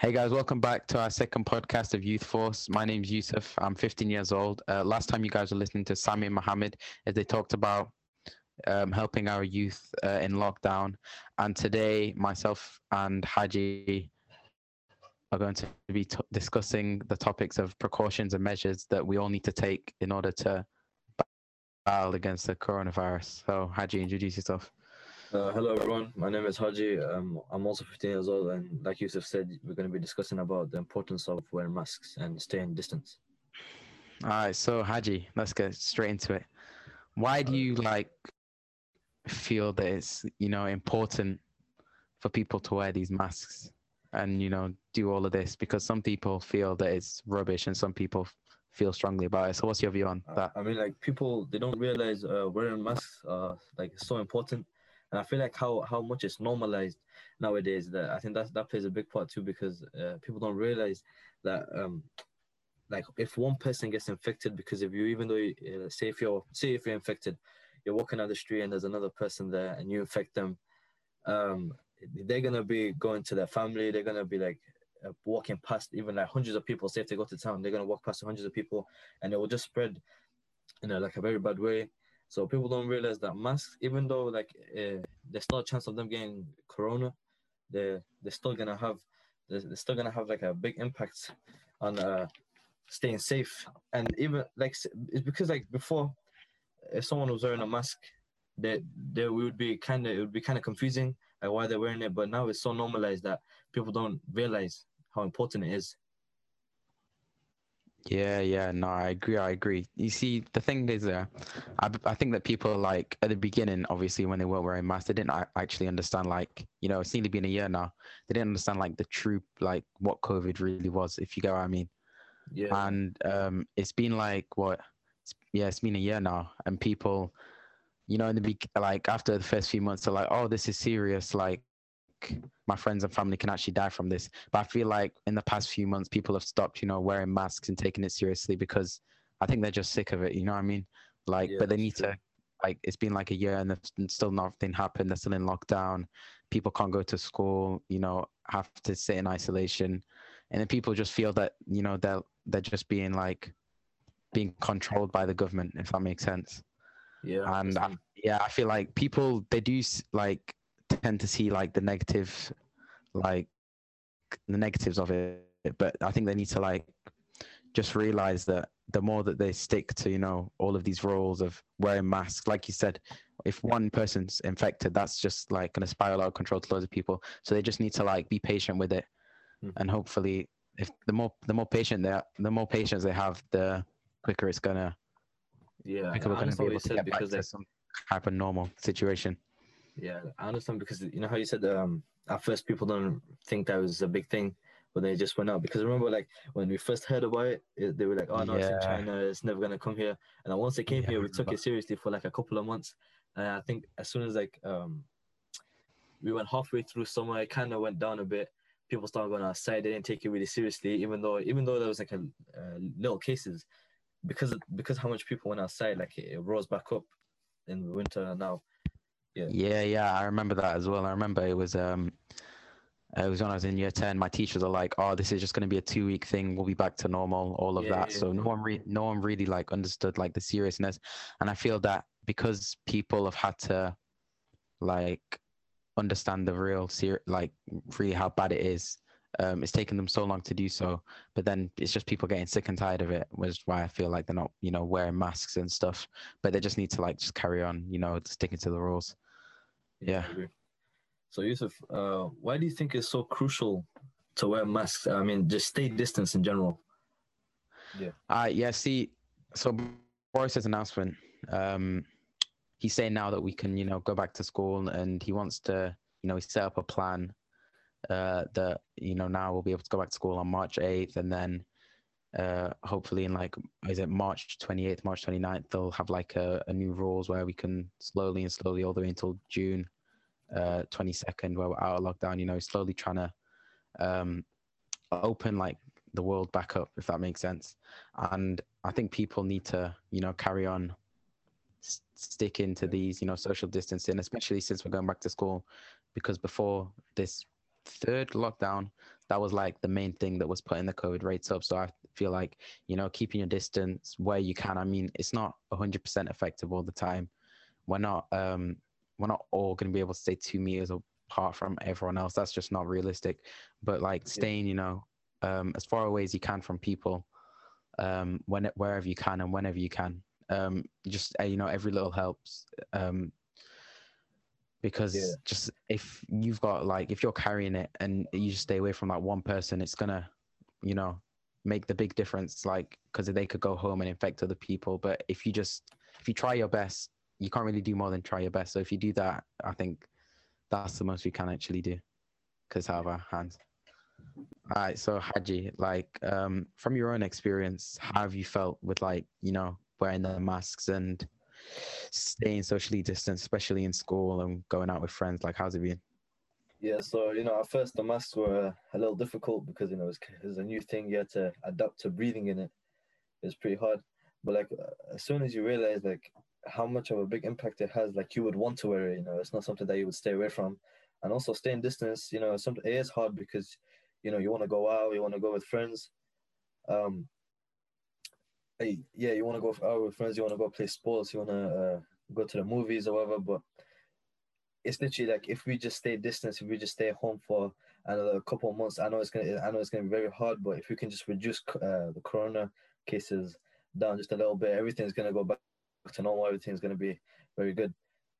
Hey guys, welcome back to our second podcast of Youth Force. My name's Yousuf. I'm 15 years old. Uh, last time you guys were listening to Sami and Mohammed as they talked about um, helping our youth uh, in lockdown. And today, myself and Haji are going to be t- discussing the topics of precautions and measures that we all need to take in order to battle against the coronavirus. So, Haji, introduce yourself. Uh, hello everyone, my name is Haji. Um, I'm also 15 years old, and like Yousuf said, we're going to be discussing about the importance of wearing masks and staying distance. All right, so Haji, let's get straight into it. Why do you like feel that it's you know important for people to wear these masks and you know do all of this? Because some people feel that it's rubbish, and some people feel strongly about it. So, what's your view on that? I mean, like people, they don't realize uh, wearing masks are like so important and I feel like how how much it's normalized nowadays. That I think that that plays a big part too because uh, people don't realize that um like if one person gets infected because if you, even though you, uh, say if you're say if you're infected, you're walking down the street and there's another person there and you infect them, um, they're gonna be going to their family. They're gonna be like uh, walking past even like hundreds of people. Say if they go to town, they're gonna walk past hundreds of people, and it will just spread, you know, like a very bad way. So people don't realize that masks, even though like uh, there's still a chance of them getting corona, they're they're still gonna have they're, still gonna have like a big impact on uh, staying safe. And even like it's because like before, if someone was wearing a mask, they they would be kind of it would be kind of confusing like why they're wearing it. But now it's so normalized that people don't realize how important it is. Yeah, yeah, no, I agree. I agree. You see, the thing is, uh, I, I think that people like at the beginning, obviously, when they weren't wearing masks, they didn't actually understand, like, you know, it's nearly been a year now. They didn't understand, like, the true, like, what COVID really was, if you get what I mean. Yeah. And um, it's been like, what? It's, yeah, it's been a year now. And people, you know, in the be like, after the first few months, they're like, oh, this is serious. Like, my friends and family can actually die from this. But I feel like in the past few months, people have stopped, you know, wearing masks and taking it seriously because I think they're just sick of it. You know what I mean? Like, yeah, but they need true. to, like, it's been like a year and still nothing happened. They're still in lockdown. People can't go to school. You know, have to sit in isolation, and then people just feel that you know they're they're just being like being controlled by the government, if that makes sense. Yeah. And I, yeah, I feel like people they do like tend to see like the negative, like the negatives of it. But I think they need to like just realize that the more that they stick to you know all of these rules of wearing masks, like you said, if one person's infected, that's just like going to spiral out of control to loads of people. So they just need to like be patient with it, mm-hmm. and hopefully, if the more the more patient they are, the more patience they have, the quicker it's gonna. Yeah, gonna be able to get back to some type of normal situation. Yeah, I understand because you know how you said um, at first people don't think that was a big thing, but they just went out. Because remember, like when we first heard about it, it they were like, "Oh no, yeah. it's in China. It's never gonna come here." And then once it came yeah, here, we took it seriously for like a couple of months. And I think as soon as like um, we went halfway through summer, it kind of went down a bit. People started going outside. They didn't take it really seriously, even though even though there was like a uh, little cases, because because how much people went outside, like it, it rose back up in the winter now. Yeah. Yeah, yeah, I remember that as well. I remember it was um it was when I was in year 10, my teachers are like, oh, this is just going to be a two week thing. We'll be back to normal, all of yeah, that. Yeah, so no one, re- no one really like understood like the seriousness. And I feel that because people have had to like understand the real ser- like really how bad it is, um, it's taken them so long to do so. But then it's just people getting sick and tired of it, which is why I feel like they're not, you know, wearing masks and stuff. But they just need to like just carry on, you know, sticking to the rules. Yeah. So Yousuf, uh, why do you think it's so crucial to wear masks? I mean, just stay distance in general. Yeah. Uh, yeah. See, so Boris's announcement, um, he's saying now that we can, you know, go back to school, and he wants to, you know, he set up a plan uh, that you know now we'll be able to go back to school on March eighth, and then uh, hopefully in like is it March 28th, March 29th, they'll have like a, a new rules where we can slowly and slowly all the way until June uh, 22nd, where we're out of lockdown, you know, slowly trying to um, open like the world back up, if that makes sense. And I think people need to, you know, carry on s- stick into these, you know, social distancing, especially since we're going back to school, because before this third lockdown, that was like the main thing that was putting the COVID rates up. So I feel like you know keeping your distance where you can. I mean, it's not 100% effective all the time. We're not um we're not all going to be able to stay two meters apart from everyone else. That's just not realistic. But like staying, you know, um, as far away as you can from people, um, when wherever you can and whenever you can. Um, just uh, you know, every little helps. Um, because yeah. just if you've got like if you're carrying it and you just stay away from that one person, it's gonna, you know, make the big difference. Like because they could go home and infect other people. But if you just if you try your best, you can't really do more than try your best. So if you do that, I think that's the most we can actually do because of our hands. All right, so Haji, like um, from your own experience, how have you felt with like you know wearing the masks and staying socially distanced, especially in school and going out with friends? Like, how's it been? Yeah, so you know, at first the masks were a little difficult because you know it was, it a new thing. You had to adapt to breathing in it. It was pretty hard, but like as soon as you realize like how much of a big impact it has, like you would want to wear it. You know, it's not something that you would stay away from, and also staying distance. You know, something it is hard because you know you want to go out, you want to go with friends. Um, hey, yeah, you want to go out with friends, you want to go play sports, you want to uh, go to the movies or whatever. But it's literally like if we just stay distance, if we just stay home for another couple months, I know it's gonna, I know it's gonna be very hard. But if we can just reduce uh, the corona cases down just a little bit, everything's gonna go back to normal. Everything's gonna be very good.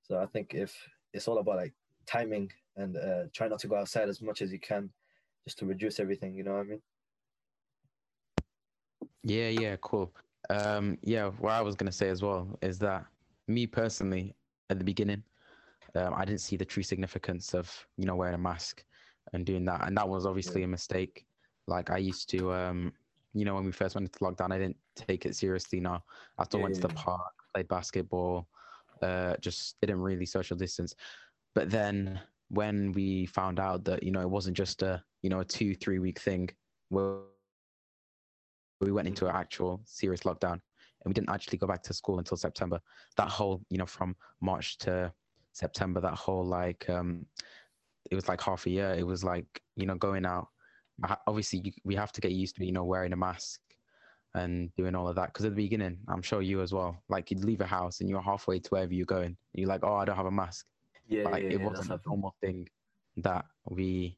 So I think if it's all about like timing and uh, try not to go outside as much as you can, just to reduce everything. You know what I mean? Yeah, yeah, cool. Um, yeah, what I was gonna say as well is that me personally, at the beginning, um, I didn't see the true significance of you know wearing a mask and doing that, and that was obviously yeah. a mistake. Like I used to, um, you know, when we first went into lockdown, I didn't take it seriously. Now I still yeah, went to the park, played basketball, uh, just didn't really social distance. But then when we found out that you know it wasn't just a you know a two three week thing, where we went into an actual serious lockdown and we didn't actually go back to school until September. That whole you know from March to September, that whole like um, it was like half a year. It was like you know going out. Obviously, we have to get used to you know wearing a mask and doing all of that. Because at the beginning, I'm sure you as well. Like you'd leave a house and you're halfway to wherever you're going. you're like, oh, I don't have a mask. Yeah, like yeah, it yeah, wasn't a normal thing that we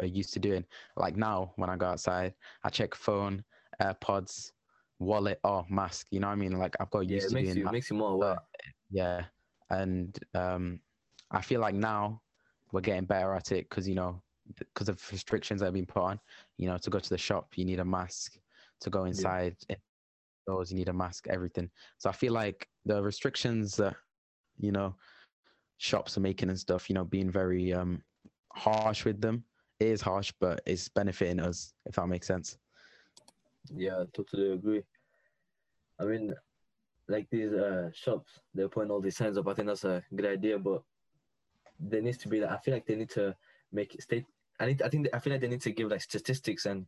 are used to doing. Like now, when I go outside, I check phone, AirPods, wallet, or oh, mask. You know what I mean? Like I've got used yeah, to doing you, that. It makes you more aware. Yeah, and um, I feel like now we're getting better at it because you know because of restrictions that have been put on. You know, to go to the shop, you need a mask to go inside yeah. those you need a mask everything so i feel like the restrictions that you know shops are making and stuff you know being very um harsh with them it is harsh but it's benefiting us if that makes sense yeah I totally agree i mean like these uh shops they're putting all these signs up i think that's a good idea but there needs to be like i feel like they need to make state I need. I think. I feel like they need to give like statistics and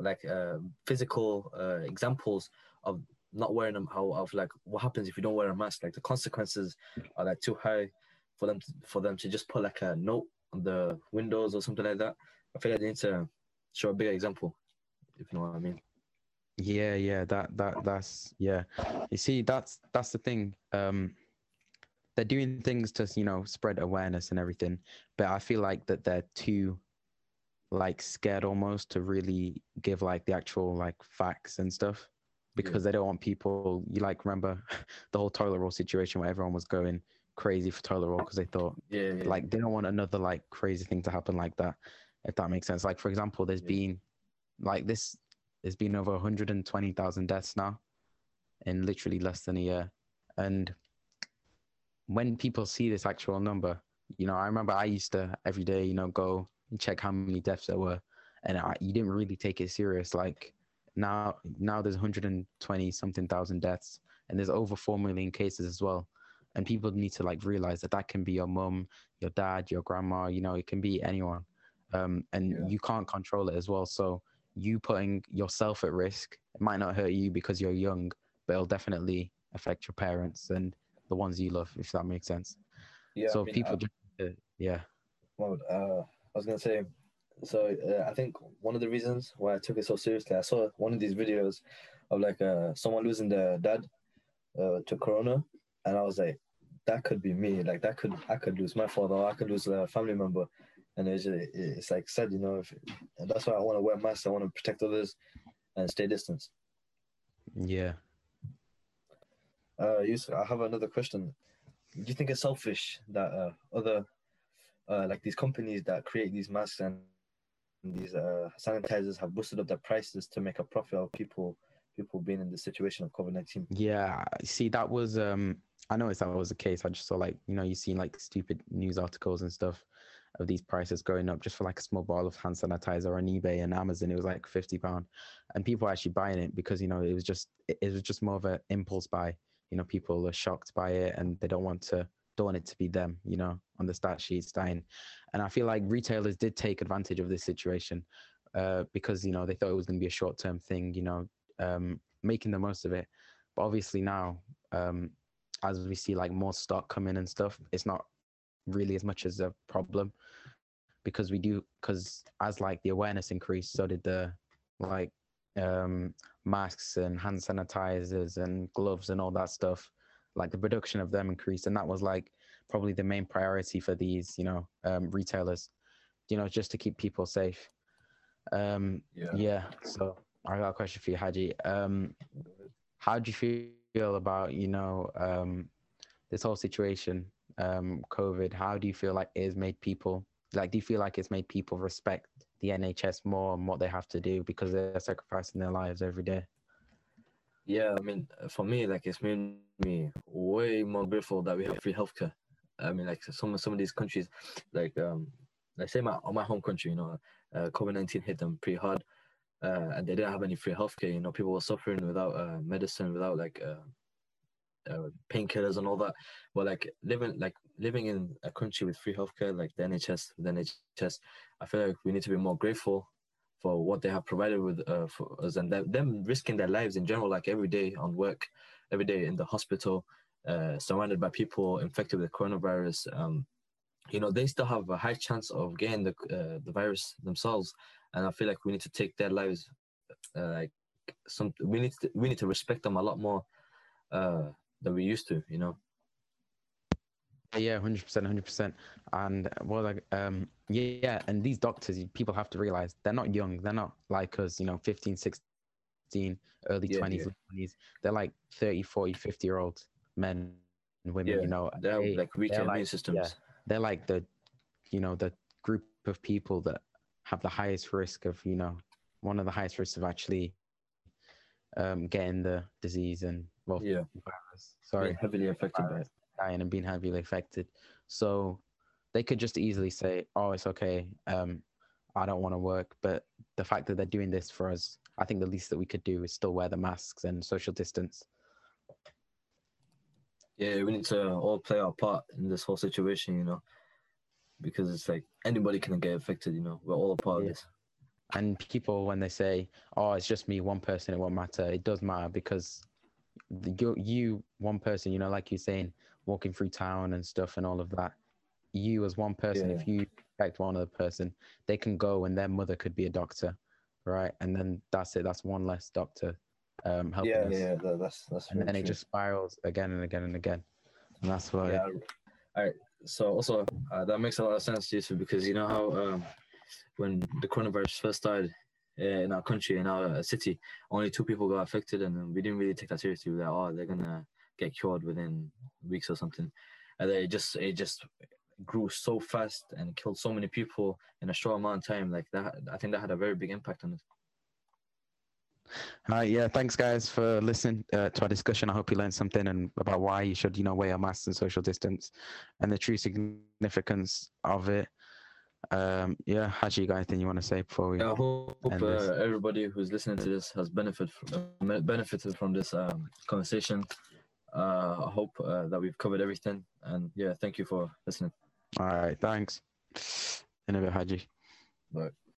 like uh, physical uh, examples of not wearing them. How of like what happens if you don't wear a mask? Like the consequences are like too high for them to, for them to just put like a note on the windows or something like that. I feel like they need to show a bigger example. If you know what I mean. Yeah, yeah. That that that's yeah. You see, that's that's the thing. Um, they're doing things to you know spread awareness and everything, but I feel like that they're too like scared almost to really give like the actual like facts and stuff because yeah. they don't want people you like remember the whole toilet roll situation where everyone was going crazy for toilet roll because they thought yeah, yeah, like they don't want another like crazy thing to happen like that if that makes sense like for example there's been like this there's been over 120,000 deaths now in literally less than a year and when people see this actual number you know i remember i used to every day you know go and check how many deaths there were, and I, you didn't really take it serious. Like now, now there's 120 something thousand deaths, and there's over four million cases as well. And people need to like realize that that can be your mum, your dad, your grandma. You know, it can be anyone, um, and yeah. you can't control it as well. So you putting yourself at risk. It might not hurt you because you're young, but it'll definitely affect your parents and the ones you love, if that makes sense. Yeah. So I mean, people, just, uh, yeah. Well, uh, I was gonna say so uh, I think one of the reasons why I took it so seriously, I saw one of these videos of like uh, someone losing their dad uh, to corona, and I was like, that could be me. Like that could I could lose my father, I could lose a family member, and it's it's like sad, you know. If, and that's why I want to wear masks. I want to protect others and stay distance. Yeah. Uh, Yousuf, I have another question. Do you think it's selfish that uh, other uh, like these companies that create these masks and these uh, sanitizers have boosted up their prices to make a profit of people people being in the situation of COVID nineteen. Yeah, see, that was um, I know that was the case. I just saw like you know you seen like stupid news articles and stuff of these prices going up just for like a small bottle of hand sanitizer on eBay and Amazon. It was like fifty pound, and people are actually buying it because you know it was just it, was just more of an impulse buy. You know, people are shocked by it and they don't want to don't want it to be them. You know, on the stat sheets dying, and I feel like retailers did take advantage of this situation uh, because you know they thought it was going to be a short term thing. You know, um, making the most of it. But obviously now, um, as we see like more stock coming and stuff, it's not really as much as a problem because we do because as like the awareness increased, so did the like um, masks and hand sanitizers and gloves and all that stuff. Like the production of them increased, and that was like probably the main priority for these, you know, um, retailers. You know, just to keep people safe. Um, yeah. yeah. So I got a question for you, Haji. Um, how do you feel about you know um, this whole situation, um, COVID? How do you feel like it has made people like? Do you feel like it's made people respect the NHS more and what they have to do because they're sacrificing their lives every day? Yeah, I mean, for me, like it's made me way more grateful that we have free healthcare. I mean, like some some of these countries, like um, like say my my home country, you know, uh, COVID nineteen hit them pretty hard uh, and they didn't have any free healthcare. You know, people were suffering without uh, medicine, without like uh, painkillers and all that. But like living like living in a country with free healthcare, like the NHS, the NHS, I feel like we need to be more grateful for what they have provided with uh, for us and them risking their lives in general, like every day on work, every day in the hospital, uh, surrounded by people infected with coronavirus. Um, you know, they still have a high chance of getting the uh, the virus themselves and I feel like we need to take their lives uh, like some. We need to we need to respect them a lot more uh, than we used to. You know. Yeah, hundred percent, hundred percent. And well, like, um, yeah, and these doctors, people have to realize they're not young. They're not like us, you know, 15, 16, early twenties, yeah, yeah. They're like 30, 40, 50 year old men and women. Yeah, you know, they're they, like weak immune like, systems. Yeah, they're like the, you know, the group of people that have the highest risk of, you know, one of the highest risks of actually um, getting the disease and well, yeah, virus. Sorry, being heavily affected by it, dying and being heavily affected. So they could just easily say, "Oh, it's okay. Um, I don't want to work." But the fact that they're doing this for us, I think the least that we could do is still wear the masks and social distance. Yeah, we need to all play our part in this whole situation. You know, because it's like anybody can get affected. You know, we're all a part yeah. of this. And people, when they say, "Oh, it's just me, one person," it won't matter. It does matter because you, you, one person, you know, like you're saying, walking through town and stuff and all of that. You as one person, yeah. if you affect one other person, they can go and their mother could be a doctor, right? And then that's it. That's one less doctor um, helping yeah, us. Yeah, yeah, that's that's. And then true. it just spirals again and again and again, and that's why. Yeah. All right so also uh, that makes a lot of sense, to Yousuf, because you know how um, when the coronavirus first started uh, in our country, in our city, only two people got affected, and we didn't really take that seriously. We were like, oh, they're gonna get cured within weeks or something, and then it just it just grew so fast and killed so many people in a short amount of time. Like that, I think that had a very big impact on it. All right, yeah, thanks guys for listening uh, to our discussion. I hope you learned something and about why you should, you know, wear a mask and social distance and the true significance of it. Um, yeah, Haji, you got anything you want to say before we? I hope uh, everybody who's listening to this has benefit from, uh, benefited from this um, conversation. Uh, I hope uh, that we've covered everything, and yeah, thank you for listening. All right, thanks. In a bit, Haji. Bye.